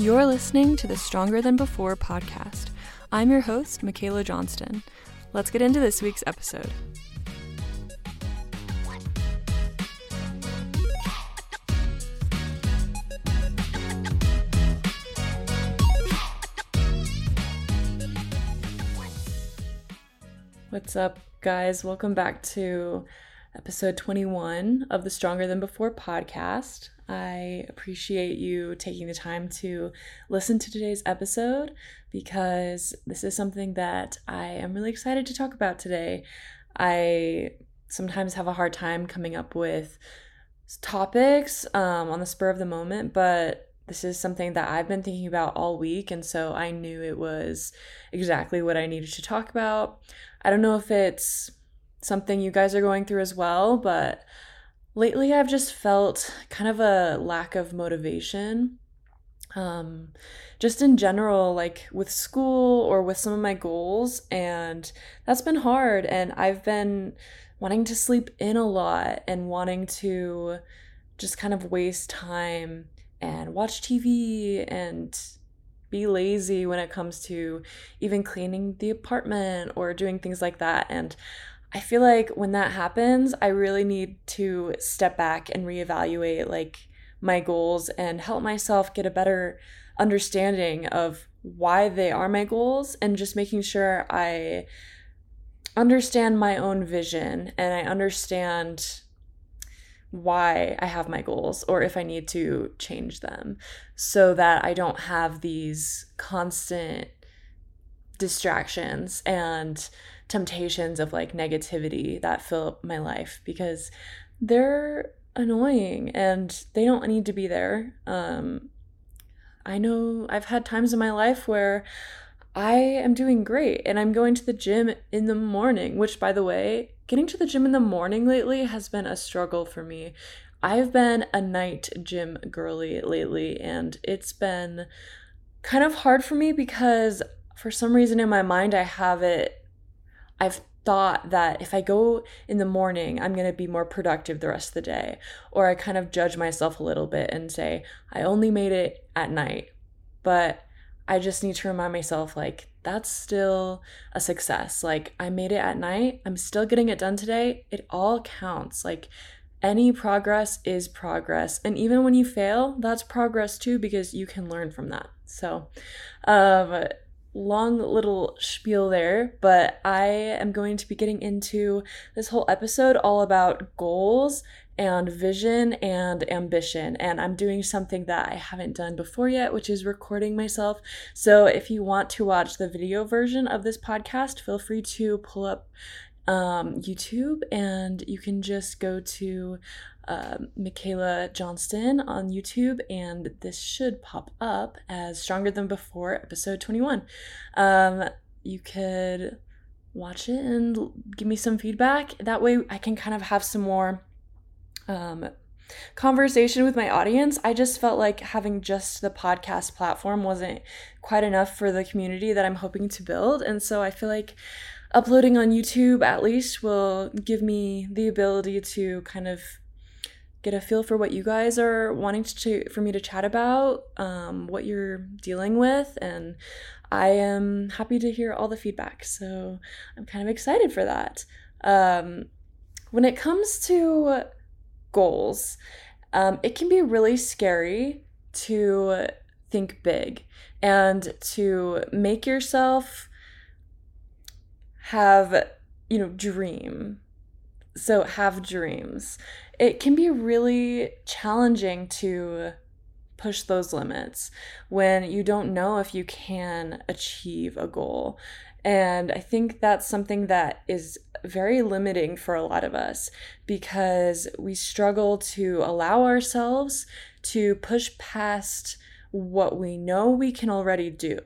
You're listening to the Stronger Than Before podcast. I'm your host, Michayla Johnston. Let's get into this week's episode. What's up, guys? Welcome back to episode 21 of the Stronger Than Before podcast. I appreciate you taking the time to listen to today's episode because this is something that I am really excited to talk about today. I sometimes have a hard time coming up with topics um, on the spur of the moment, but this is something that I've been thinking about all week, and so I knew it was exactly what I needed to talk about. I don't know if it's something you guys are going through as well, but lately I've just felt kind of a lack of motivation. Um, just in general, like with school or with some of my goals, and that's been hard. And I've been wanting to sleep in a lot and wanting to just kind of waste time and watch TV and be lazy when it comes to even cleaning the apartment or doing things like that. And I feel like when that happens, I really need to step back and reevaluate like my goals and help myself get a better understanding of why they are my goals and just making sure I understand my own vision and I understand why I have my goals or if I need to change them so that I don't have these constant distractions and temptations of like negativity that fill up my life because they're annoying and they don't need to be there. Um, I know I've had times in my life where I am doing great and I'm going to the gym in the morning, which, by the way, getting to the gym in the morning lately has been a struggle for me. I've been a night gym girly lately and it's been kind of hard for me because for some reason in my mind I have it I've thought that if I go in the morning, I'm going to be more productive the rest of the day. Or I kind of judge myself a little bit and say, I only made it at night. But I just need to remind myself, like, that's still a success. Like, I made it at night. I'm still getting it done today. It all counts. Like, any progress is progress. And even when you fail, that's progress too, because you can learn from that. So, um, long little spiel there, but I am going to be getting into this whole episode all about goals and vision and ambition. And I'm doing something that I haven't done before yet, which is recording myself. So if you want to watch the video version of this podcast, feel free to pull up um, YouTube and you can just go to um, Michayla Johnston on YouTube, and this should pop up as Stronger Than Before, episode 21. Um, you could watch it and give me some feedback. That way, I can kind of have some more um, conversation with my audience. I just felt like having just the podcast platform wasn't quite enough for the community that I'm hoping to build. And so I feel like uploading on YouTube at least will give me the ability to kind of get a feel for what you guys are wanting to for me to chat about, um, what you're dealing with, and I am happy to hear all the feedback. So I'm kind of excited for that. Um, when it comes to goals, um, it can be really scary to think big and to make yourself have you know dream so have dreams it can be really challenging to push those limits when you don't know if you can achieve a goal. And I think that's something that is very limiting for a lot of us because we struggle to allow ourselves to push past what we know we can already do.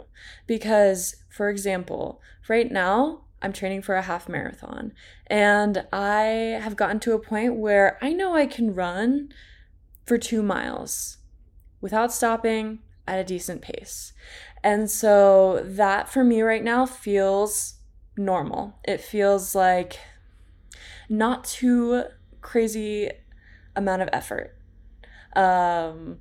Because, for example, right now, I'm training for a half marathon. And I have gotten to a point where I know I can run for two miles without stopping at a decent pace. And so that for me right now feels normal. It feels like not too crazy amount of effort. Um,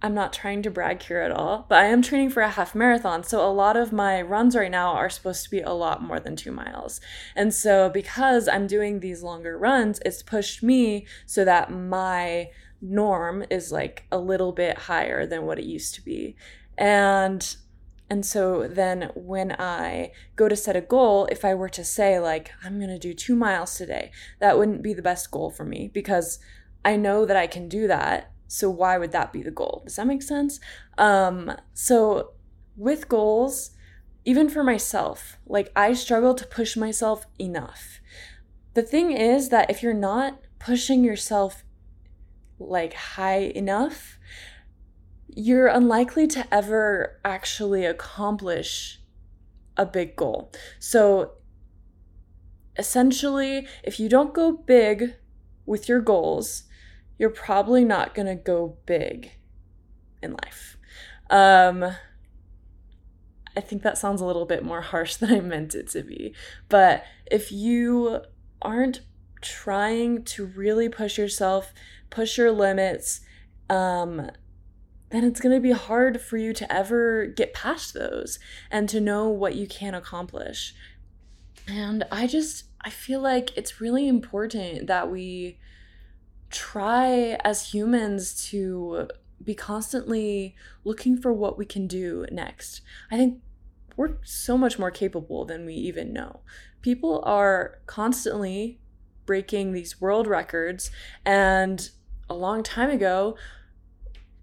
I'm not trying to brag here at all, but I am training for a half marathon. So a lot of my runs right now are supposed to be a lot more than two miles. And so because I'm doing these longer runs, it's pushed me so that my norm is like a little bit higher than what it used to be. And and so then when I go to set a goal, if I were to say, like, I'm going to do two miles today, that wouldn't be the best goal for me because I know that I can do that. So why would that be the goal? Does that make sense? Um, so with goals, even for myself, like I struggle to push myself enough. The thing is that if you're not pushing yourself like high enough, you're unlikely to ever actually accomplish a big goal. So essentially, if you don't go big with your goals, you're probably not going to go big in life. Um, I think that sounds a little bit more harsh than I meant it to be. But if you aren't trying to really push yourself, push your limits, um, then it's going to be hard for you to ever get past those and to know what you can accomplish. And I just, I feel like it's really important that we try as humans to be constantly looking for what we can do next. I think we're so much more capable than we even know. People are constantly breaking these world records, and a long time ago,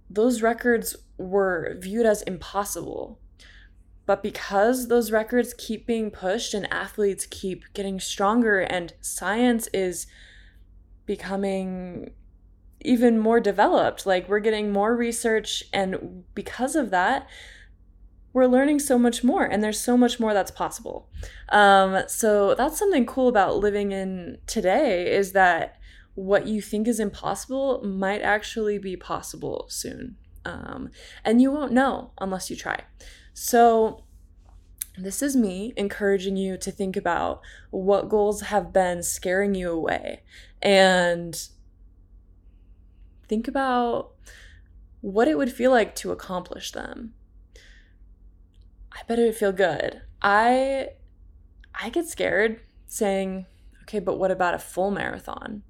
those records were viewed as impossible. But because those records keep being pushed and athletes keep getting stronger and science is becoming even more developed, like we're getting more research, and because of that, we're learning so much more, and there's so much more that's possible. Um, so that's something cool about living in today is that what you think is impossible might actually be possible soon. Um, and you won't know unless you try. So, this is me encouraging you to think about what goals have been scaring you away and think about what it would feel like to accomplish them. I bet it would feel good. I I get scared saying, "Okay, but what about a full marathon?"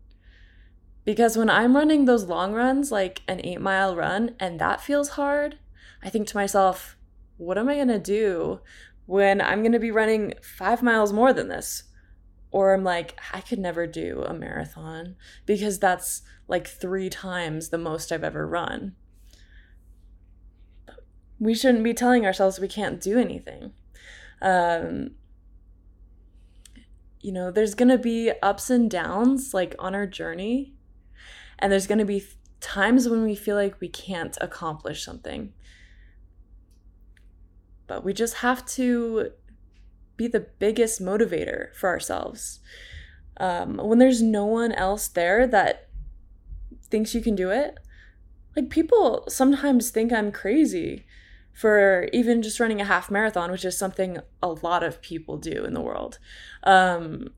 Because when I'm running those long runs, like an eight mile run, and that feels hard, I think to myself, what am I going to do when I'm going to be running five miles more than this? Or I'm like, I could never do a marathon because that's like three times the most I've ever run. We shouldn't be telling ourselves we can't do anything. Um, you know, there's going to be ups and downs like on our journey and there's going to be times when we feel like we can't accomplish something. But we just have to be the biggest motivator for ourselves. Um, when there's no one else there that thinks you can do it, like people sometimes think I'm crazy for even just running a half marathon, which is something a lot of people do in the world. Um,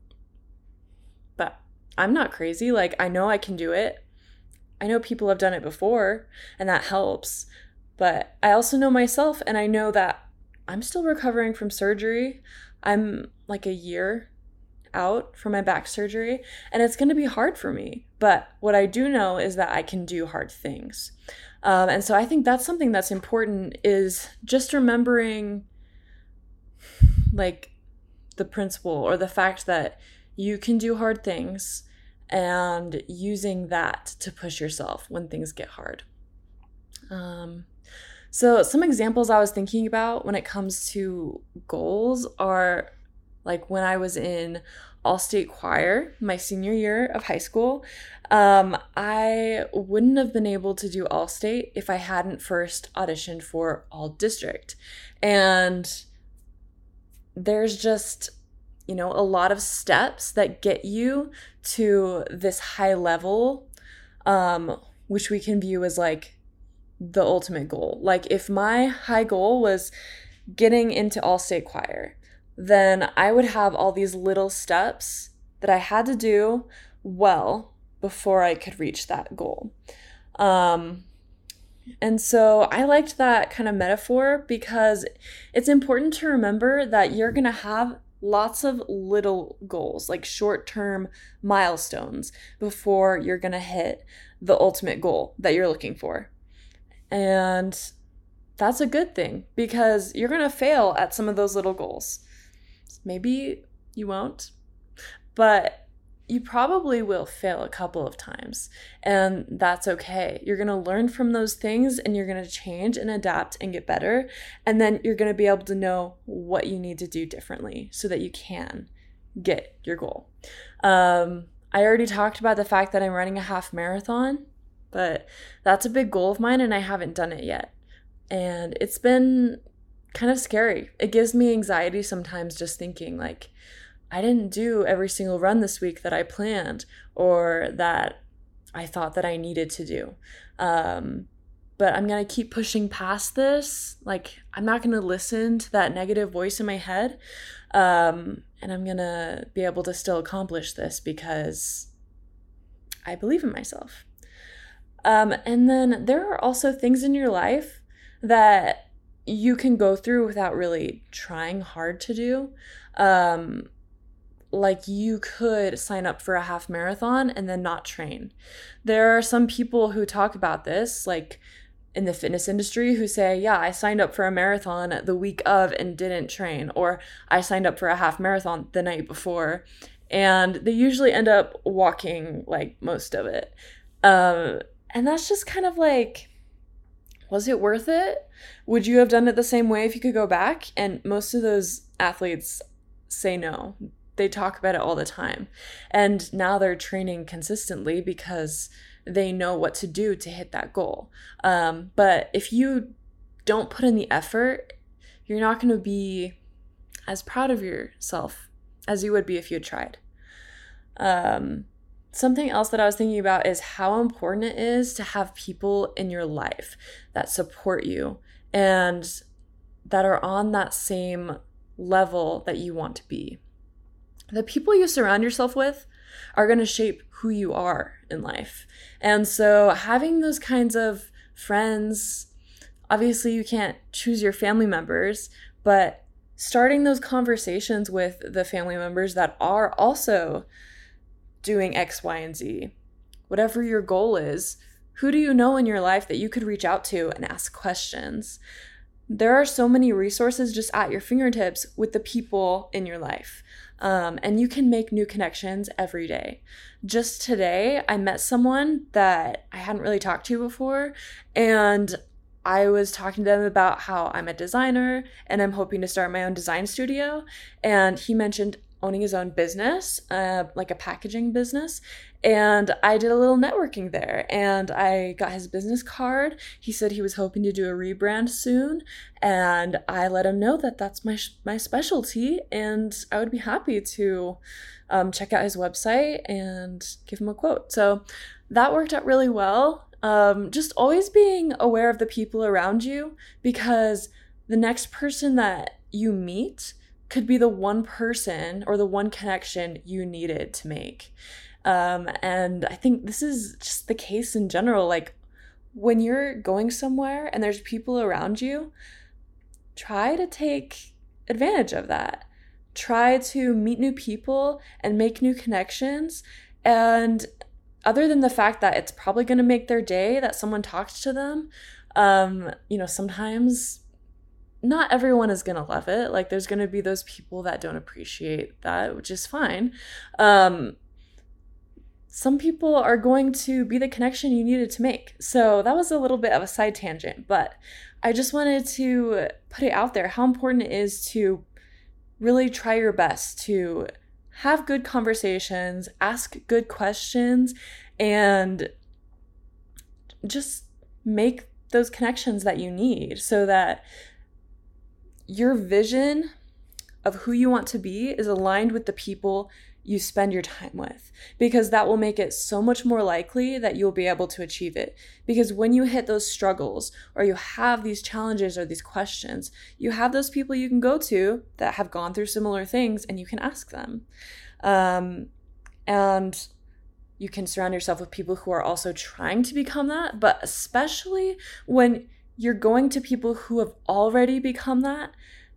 but I'm not crazy. Like, I know I can do it. I know people have done it before and that helps. But I also know myself and I know that I'm still recovering from surgery. I'm like a year out from my back surgery and it's going to be hard for me. But what I do know is that I can do hard things. Um, and so I think that's something that's important is just remembering like the principle or the fact that you can do hard things and using that to push yourself when things get hard. Um, so, some examples I was thinking about when it comes to goals are like when I was in all state choir my senior year of high school. Um, I wouldn't have been able to do all state if I hadn't first auditioned for all district. And there's just you know, a lot of steps that get you to this high level, um, which we can view as like the ultimate goal. Like if my high goal was getting into all state choir, then I would have all these little steps that I had to do well before I could reach that goal. Um, and so I liked that kind of metaphor because it's important to remember that you're going to have lots of little goals, like short term milestones, before you're going to hit the ultimate goal that you're looking for. And that's a good thing because you're going to fail at some of those little goals. Maybe you won't, but you probably will fail a couple of times, and that's okay. You're to learn from those things and you're to change and adapt and get better. And then you're to be able to know what you need to do differently so that you can get your goal. Um, I already talked about the fact that I'm running a half marathon, but that's a big goal of mine and I haven't done it yet. And it's been kind of scary. It gives me anxiety sometimes just thinking, like, I didn't do every single run this week that I planned or that I thought that I needed to do. Um, but I'm going to keep pushing past this. Like, I'm not going to listen to that negative voice in my head. Um, and I'm going to be able to still accomplish this because I believe in myself. Um, and then there are also things in your life that you can go through without really trying hard to do. Um, like you could sign up for a half marathon and then not train. There are some people who talk about this, like in the fitness industry, who say, Yeah, I signed up for a marathon the week of and didn't train, or I signed up for a half marathon the night before. And they usually end up walking like most of it. Um, and that's just kind of like, was it worth it? Would you have done it the same way if you could go back? And most of those athletes say no they talk about it all the time. And now they're training consistently because they know what to do to hit that goal. Um, but if you don't put in the effort, you're not going to be as proud of yourself as you would be if you had tried. Um, something else that I was thinking about is how important it is to have people in your life that support you and that are on that same level that you want to be the people you surround yourself with are going to shape who you are in life. And so having those kinds of friends, obviously you can't choose your family members, but starting those conversations with the family members that are also doing X, Y, and Z, whatever your goal is, who do you know in your life that you could reach out to and ask questions? There are so many resources just at your fingertips with the people in your life. Um, and you can make new connections every day. Just today, I met someone that I hadn't really talked to before, and I was talking to them about how I'm a designer and I'm hoping to start my own design studio. And he mentioned owning his own business, uh, like a packaging business. And I did a little networking there and I got his business card. He said he was hoping to do a rebrand soon. And I let him know that that's my, my specialty and I would be happy to um, check out his website and give him a quote. So that worked out really well. Um, just always being aware of the people around you because the next person that you meet could be the one person or the one connection you needed to make. Um, and I think this is just the case in general. Like when you're going somewhere and there's people around you, try to take advantage of that. Try to meet new people and make new connections. And other than the fact that it's probably going to make their day that someone talks to them, um, you know, sometimes not everyone is going to love it. Like there's going to be those people that don't appreciate that, which is fine. Um, some people are going to be the connection you needed to make. So that was a little bit of a side tangent, but I just wanted to put it out there how important it is to really try your best to have good conversations, ask good questions, and just make those connections that you need so that your vision of who you want to be is aligned with the people you spend your time with because that will make it so much more likely that you'll be able to achieve it. Because when you hit those struggles or you have these challenges or these questions, you have those people you can go to that have gone through similar things and you can ask them. Um, and you can surround yourself with people who are also trying to become that, but especially when you're going to people who have already become that,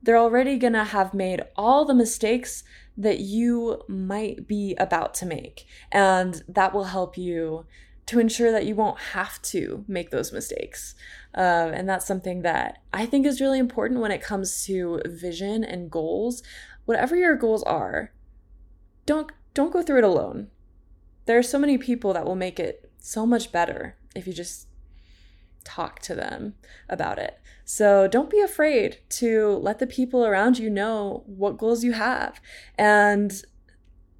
they're already going to have made all the mistakes that you might be about to make. And that will help you to ensure that you won't have to make those mistakes. Uh, and that's something that I think is really important when it comes to vision and goals. Whatever your goals are, don't don't go through it alone there are so many people that will make it so much better if you just talk to them about it. So don't be afraid to let the people around you know what goals you have. And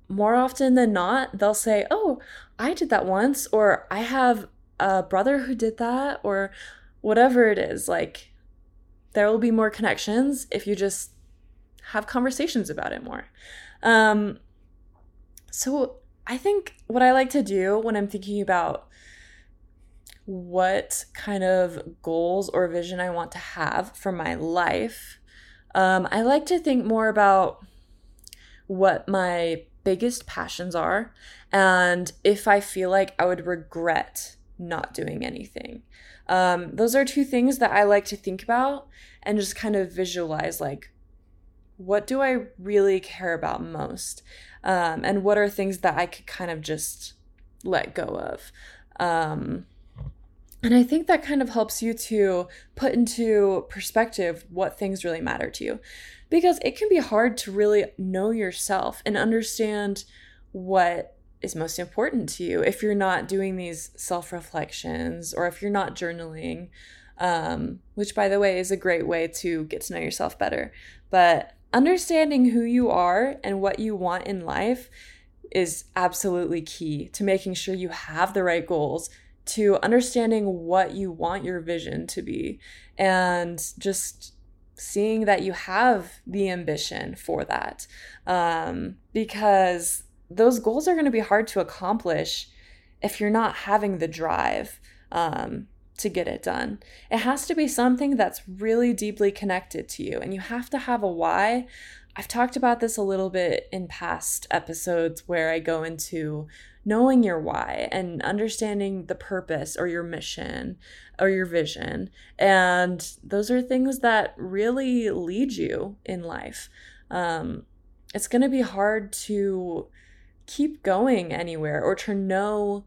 more often than not, they'll say, Oh, I did that once, or I have a brother who did that, or whatever it is. Like, there will be more connections if you just have conversations about it more. Um, so I think what I like to do when I'm thinking about what kind of goals or vision I want to have for my life, um, I like to think more about what my biggest passions are and if I feel like I would regret not doing anything. Um, those are two things that I like to think about and just kind of visualize like, what do I really care about most? um, and what are things that I could kind of just let go of. Um, and I think that kind of helps you to put into perspective what things really matter to you. Because it can be hard to really know yourself and understand what is most important to you if you're not doing these self reflections or if you're not journaling, um, which, by the way, is a great way to get to know yourself better. But understanding who you are and what you want in life is absolutely key to making sure you have the right goals, to understanding what you want your vision to be, and just seeing that you have the ambition for that. Um, because those goals are going to be hard to accomplish if you're not having the drive. Um, to get it done. It has to be something that's really deeply connected to you, and you have to have a why. I've talked about this a little bit in past episodes where I go into knowing your why and understanding the purpose or your mission or your vision. And those are things that really lead you in life. Um, it's going to be hard to keep going anywhere or to know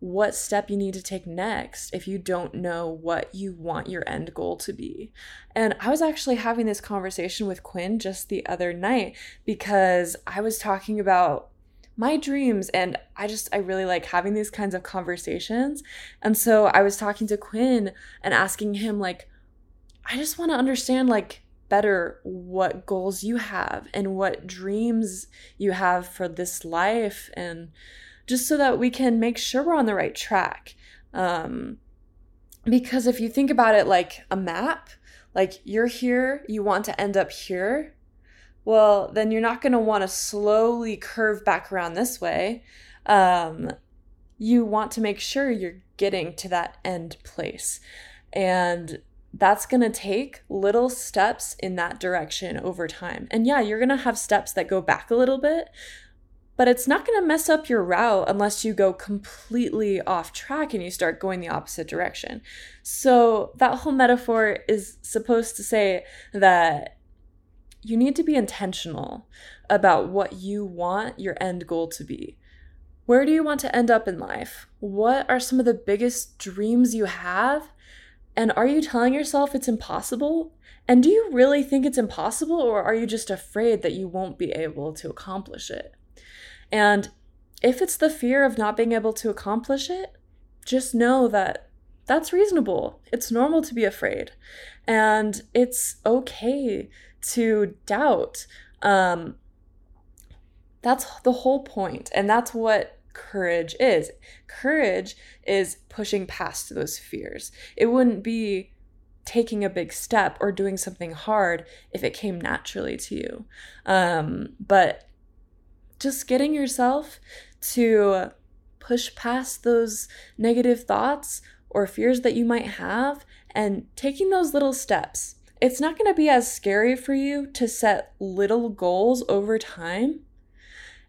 what step you need to take next if you don't know what you want your end goal to be. And I was actually having this conversation with Quinn just the other night because I was talking about my dreams and I just I really like having these kinds of conversations. And so I was talking to Quinn and asking him like I just want to understand like better what goals you have and what dreams you have for this life and just so that we can make sure we're on the right track. Um, because if you think about it like a map, like you're here, you want to end up here, well, then you're not going to want to slowly curve back around this way. Um, you want to make sure you're getting to that end place. And that's going to take little steps in that direction over time. And yeah, you're going to have steps that go back a little bit, but it's not going to mess up your route unless you go completely off track and you start going the opposite direction. So, that whole metaphor is supposed to say that you need to be intentional about what you want your end goal to be. Where do you want to end up in life? What are some of the biggest dreams you have? And are you telling yourself it's impossible? And do you really think it's impossible, or are you just afraid that you won't be able to accomplish it? And if it's the fear of not being able to accomplish it, just know that that's reasonable. It's normal to be afraid. And it's okay to doubt. Um, that's the whole point, And that's what courage is. Courage is pushing past those fears. It wouldn't be taking a big step or doing something hard if it came naturally to you. Um, but just getting yourself to push past those negative thoughts or fears that you might have and taking those little steps. It's not going to be as scary for you to set little goals over time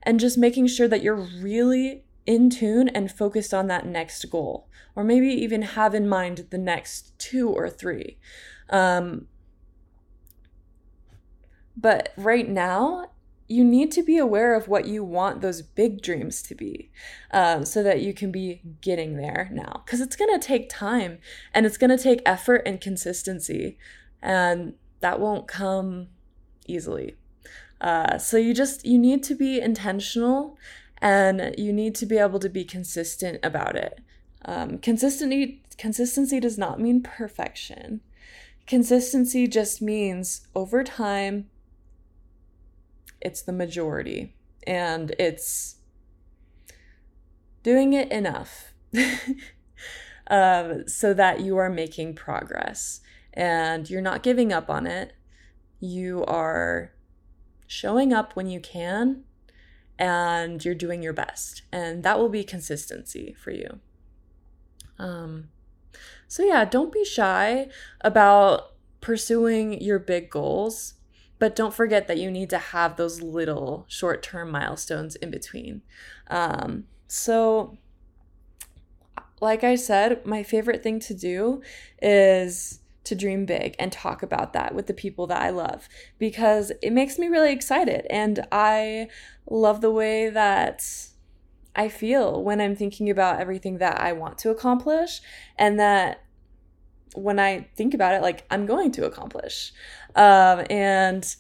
and just making sure that you're really in tune and focused on that next goal, or maybe even have in mind the next two or three. Um, but right now, you need to be aware of what you want those big dreams to be um, so that you can be getting there now. Because it's going to take time and it's going to take effort and consistency. And that won't come easily. Uh, so you just you need to be intentional and you need to be able to be consistent about it. Um, consistency consistency does not mean perfection. Consistency just means over time it's the majority and it's doing it enough um, so that you are making progress and you're not giving up on it. You are showing up when you can and you're doing your best. And that will be consistency for you. Um, so, yeah, don't be shy about pursuing your big goals, but don't forget that you need to have those little short term milestones in between. Um, so, like I said, my favorite thing to do is to dream big and talk about that with the people that I love because it makes me really excited. And I love the way that I feel when I'm thinking about everything that I want to accomplish and that when I think about it, like I'm going to accomplish. Um, and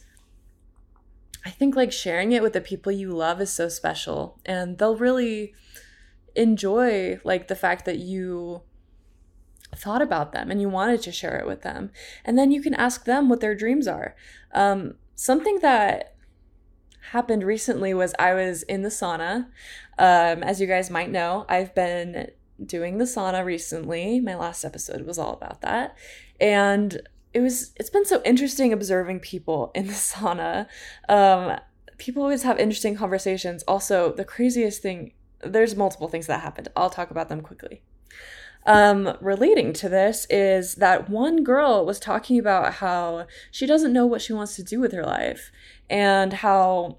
I think like sharing it with the people you love is so special and they'll really enjoy like the fact that you thought about them and you wanted to share it with them. And then you can ask them what their dreams are. Um, something that happened recently was I was in the sauna. Um, as you guys might know, I've been doing the sauna recently. My last episode was all about that. And it was it's been so interesting observing people in the sauna. Um, people always have interesting conversations. Also, the craziest thing there's multiple things that happened. I'll talk about them quickly um, relating to this is that one girl was talking about how she doesn't know what she wants to do with her life and how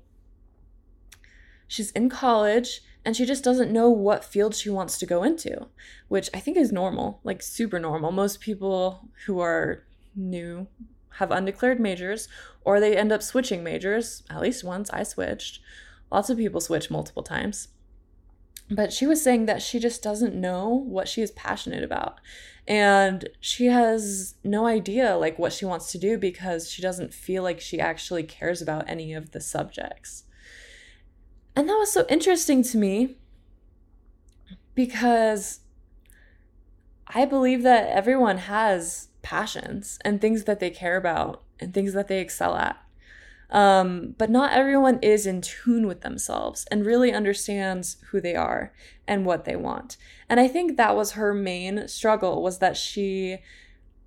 she's in college and she just doesn't know what field she wants to go into, which I think is normal, like super normal. Most people who are new have undeclared majors or they end up switching majors. At least once I switched. Lots of people switch multiple times but she was saying that she just doesn't know what she is passionate about and she has no idea like what she wants to do because she doesn't feel like she actually cares about any of the subjects and that was so interesting to me because i believe that everyone has passions and things that they care about and things that they excel at um, but not everyone is in tune with themselves and really understands who they are and what they want. And I think that was her main struggle was that she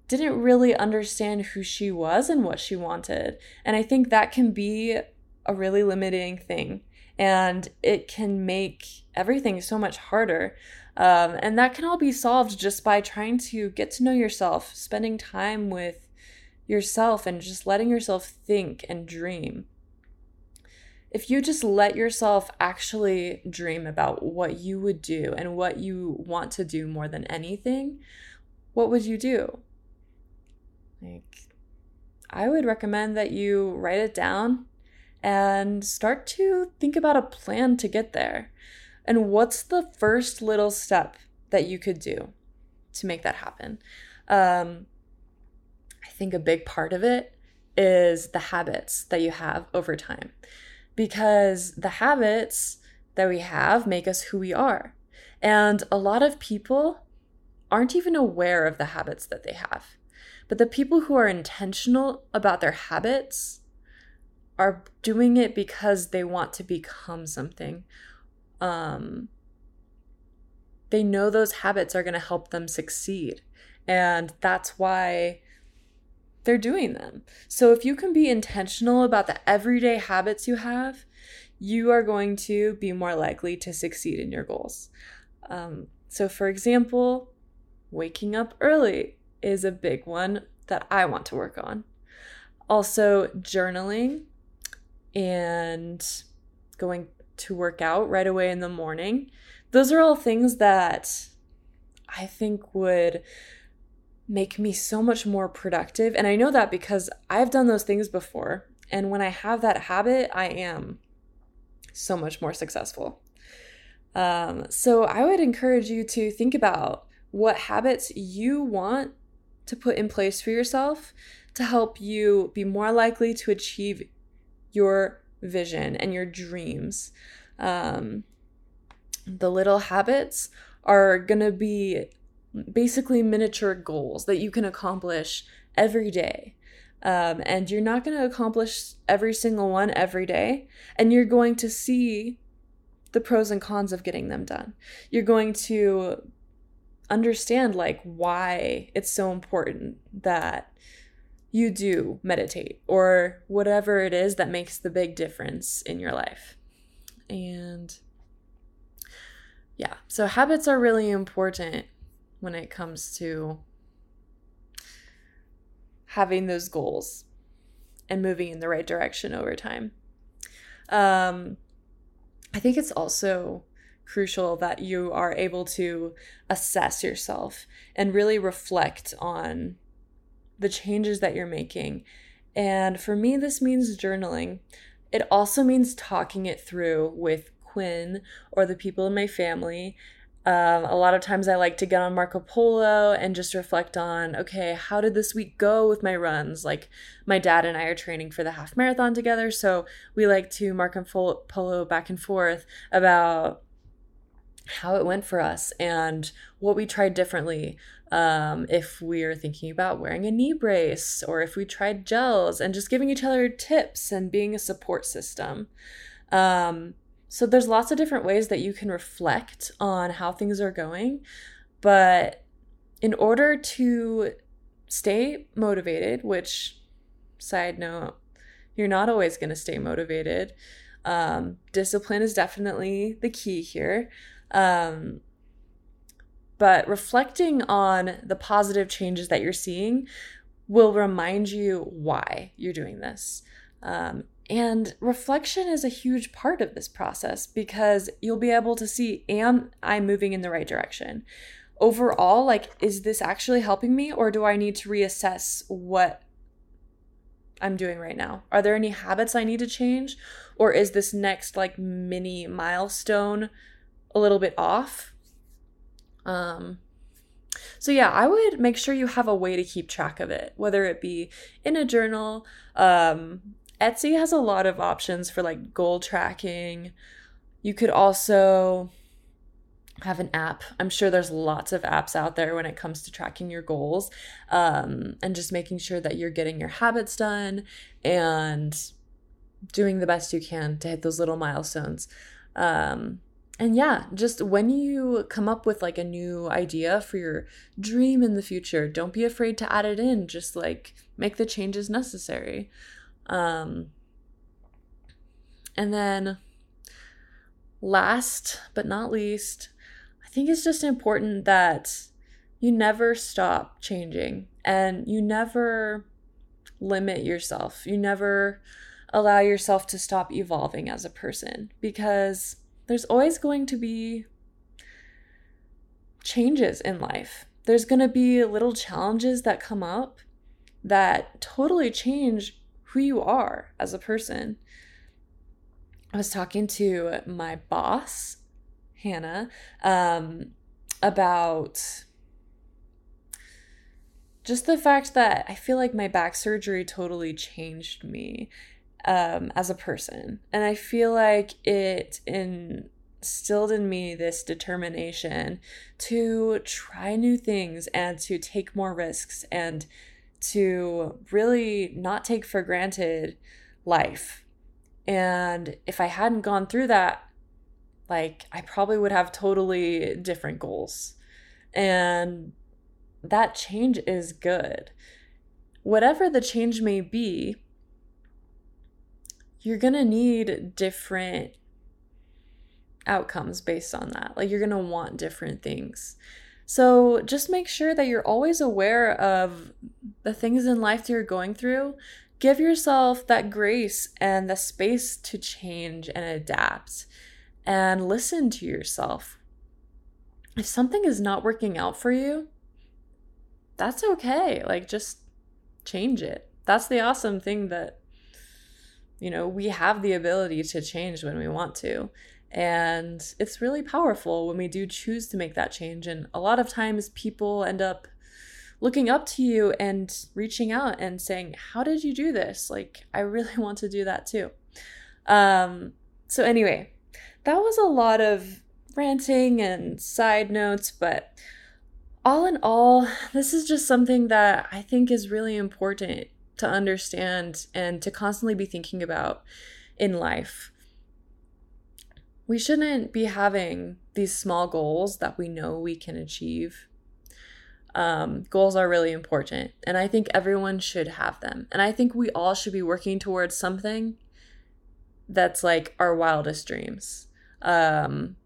didn't really understand who she was and what she wanted. And I think that can be a really limiting thing and it can make everything so much harder. Um, and that can all be solved just by trying to get to know yourself, spending time with yourself and just letting yourself think and dream. If you just let yourself actually dream about what you would do and what you want to do more than anything, what would you do? Like, I would recommend that you write it down and start to think about a plan to get there. And what's the first little step that you could do to make that happen? Um, I think a big part of it is the habits that you have over time. Because the habits that we have make us who we are. And a lot of people aren't even aware of the habits that they have. But the people who are intentional about their habits are doing it because they want to become something. Um, they know those habits are going to help them succeed. And that's why they're doing them. So if you can be intentional about the everyday habits you have, you are going to be more likely to succeed in your goals. Um, so, for example, waking up early is a big one that I want to work on. Also, journaling and going to work out right away in the morning. those are all things that I think would make me so much more productive. And I know that because I've done those things before. And when I have that habit, I am so much more successful. Um, so I would encourage you to think about what habits you want to put in place for yourself to help you be more likely to achieve your vision and your dreams. Um, the little habits are going to be basically miniature goals that you can accomplish every day. Um, and you're not going to accomplish every single one every day. And you're going to see the pros and cons of getting them done. You're going to understand like why it's so important that you do meditate or whatever it is that makes the big difference in your life. And yeah, so habits are really important when it comes to having those goals and moving in the right direction over time. Um, I think it's also crucial that you are able to assess yourself and really reflect on the changes that you're making. And for me, this means journaling. It also means talking it through with Quinn or the people in my family. Um, a lot of times I like to get on Marco Polo and just reflect on, okay, how did this week go with my runs? Like, my dad and I are training for the half marathon together. So we like to Marco Polo back and forth about how it went for us and what we tried differently. Um, if we are thinking about wearing a knee brace or if we tried gels and just giving each other tips and being a support system. Um, so there's lots of different ways that you can reflect on how things are going. But in order to stay motivated, which, side note, you're not always going to stay motivated. Um, discipline is definitely the key here. Um, but reflecting on the positive changes that you're seeing will remind you why you're doing this. Um, and reflection is a huge part of this process because you'll be able to see am I moving in the right direction? Overall, like, is this actually helping me or do I need to reassess what I'm doing right now? Are there any habits I need to change? Or is this next, like, mini milestone a little bit off. Um, so, yeah, I would make sure you have a way to keep track of it, whether it be in a journal. Um, Etsy has a lot of options for like goal tracking. You could also have an app. I'm sure there's lots of apps out there when it comes to tracking your goals um, and just making sure that you're getting your habits done and doing the best you can to hit those little milestones. Um, and yeah, just when you come up with like a new idea for your dream in the future, don't be afraid to add it in. Just like make the changes necessary. Um, and then, last but not least, I think it's just important that you never stop changing and you never limit yourself. You never allow yourself to stop evolving as a person because there's always going to be changes in life. There's going to be little challenges that come up that totally change who you are as a person. I was talking to my boss, Hannah, um, about just the fact that I feel like my back surgery totally changed me um, as a person. And I feel like it instilled in me this determination to try new things and to take more risks and to really not take for granted life. And if I hadn't gone through that, like I probably would have totally different goals. And that change is good. Whatever the change may be, you're going to need different outcomes based on that. Like you're going to want different things. So just make sure that you're always aware of the things in life that you're going through. Give yourself that grace and the space to change and adapt and listen to yourself if something is not working out for you, that's okay. Like, just change it. That's the awesome thing that, you know, we have the ability to change when we want to. And it's really powerful when we do choose to make that change. And a lot of times people end up looking up to you and reaching out and saying, How did you do this? Like, I really want to do that too. Um, so, anyway, that was a lot of ranting and side notes, but all in all, this is just something that I think is really important to understand and to constantly be thinking about in life. We shouldn't be having these small goals that we know we can achieve. Um, goals are really important, and I think everyone should have them. And I think we all should be working towards something that's like our wildest dreams. Um,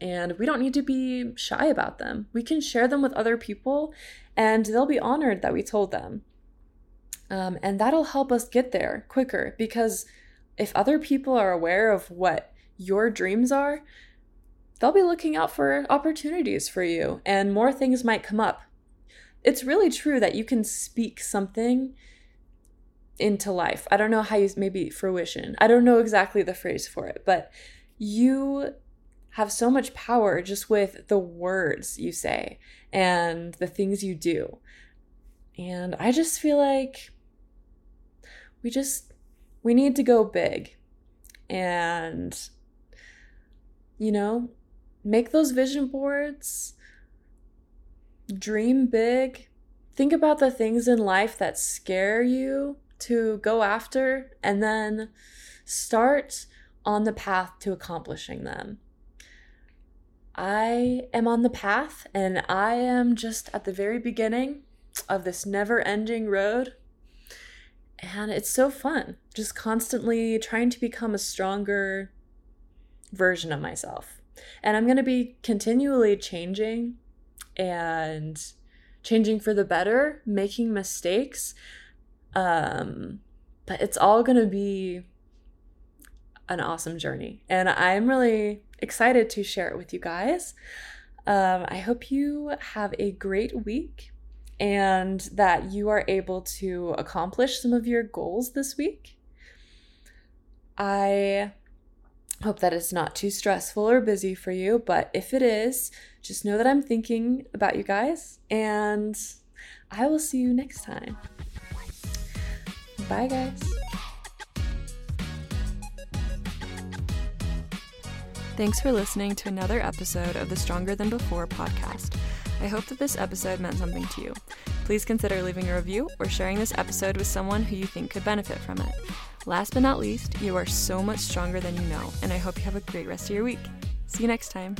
and we don't need to be shy about them. We can share them with other people, and they'll be honored that we told them. Um, and that'll help us get there quicker because if other people are aware of what your dreams are, they'll be looking out for opportunities for you, and more things might come up. It's really true that you can speak something into life. I don't know how you maybe fruition. I don't know exactly the phrase for it, but you have so much power just with the words you say and the things you do. And I just feel like we just we need to go big and you know, make those vision boards, dream big, think about the things in life that scare you to go after, and then start on the path to accomplishing them. I am on the path and I am just at the very beginning of this never ending road. And it's so fun, just constantly trying to become a stronger version of myself. And I'm going to be continually changing and changing for the better, making mistakes. Um, but it's all going to be an awesome journey. And I'm really excited to share it with you guys. Um, I hope you have a great week and that you are able to accomplish some of your goals this week. I hope that it's not too stressful or busy for you, but if it is, just know that I'm thinking about you guys and I will see you next time. Bye, guys. Thanks for listening to another episode of the Stronger Than Before podcast. I hope that this episode meant something to you. Please consider leaving a review or sharing this episode with someone who you think could benefit from it. Last but not least, you are so much stronger than you know, and I hope you have a great rest of your week. See you next time.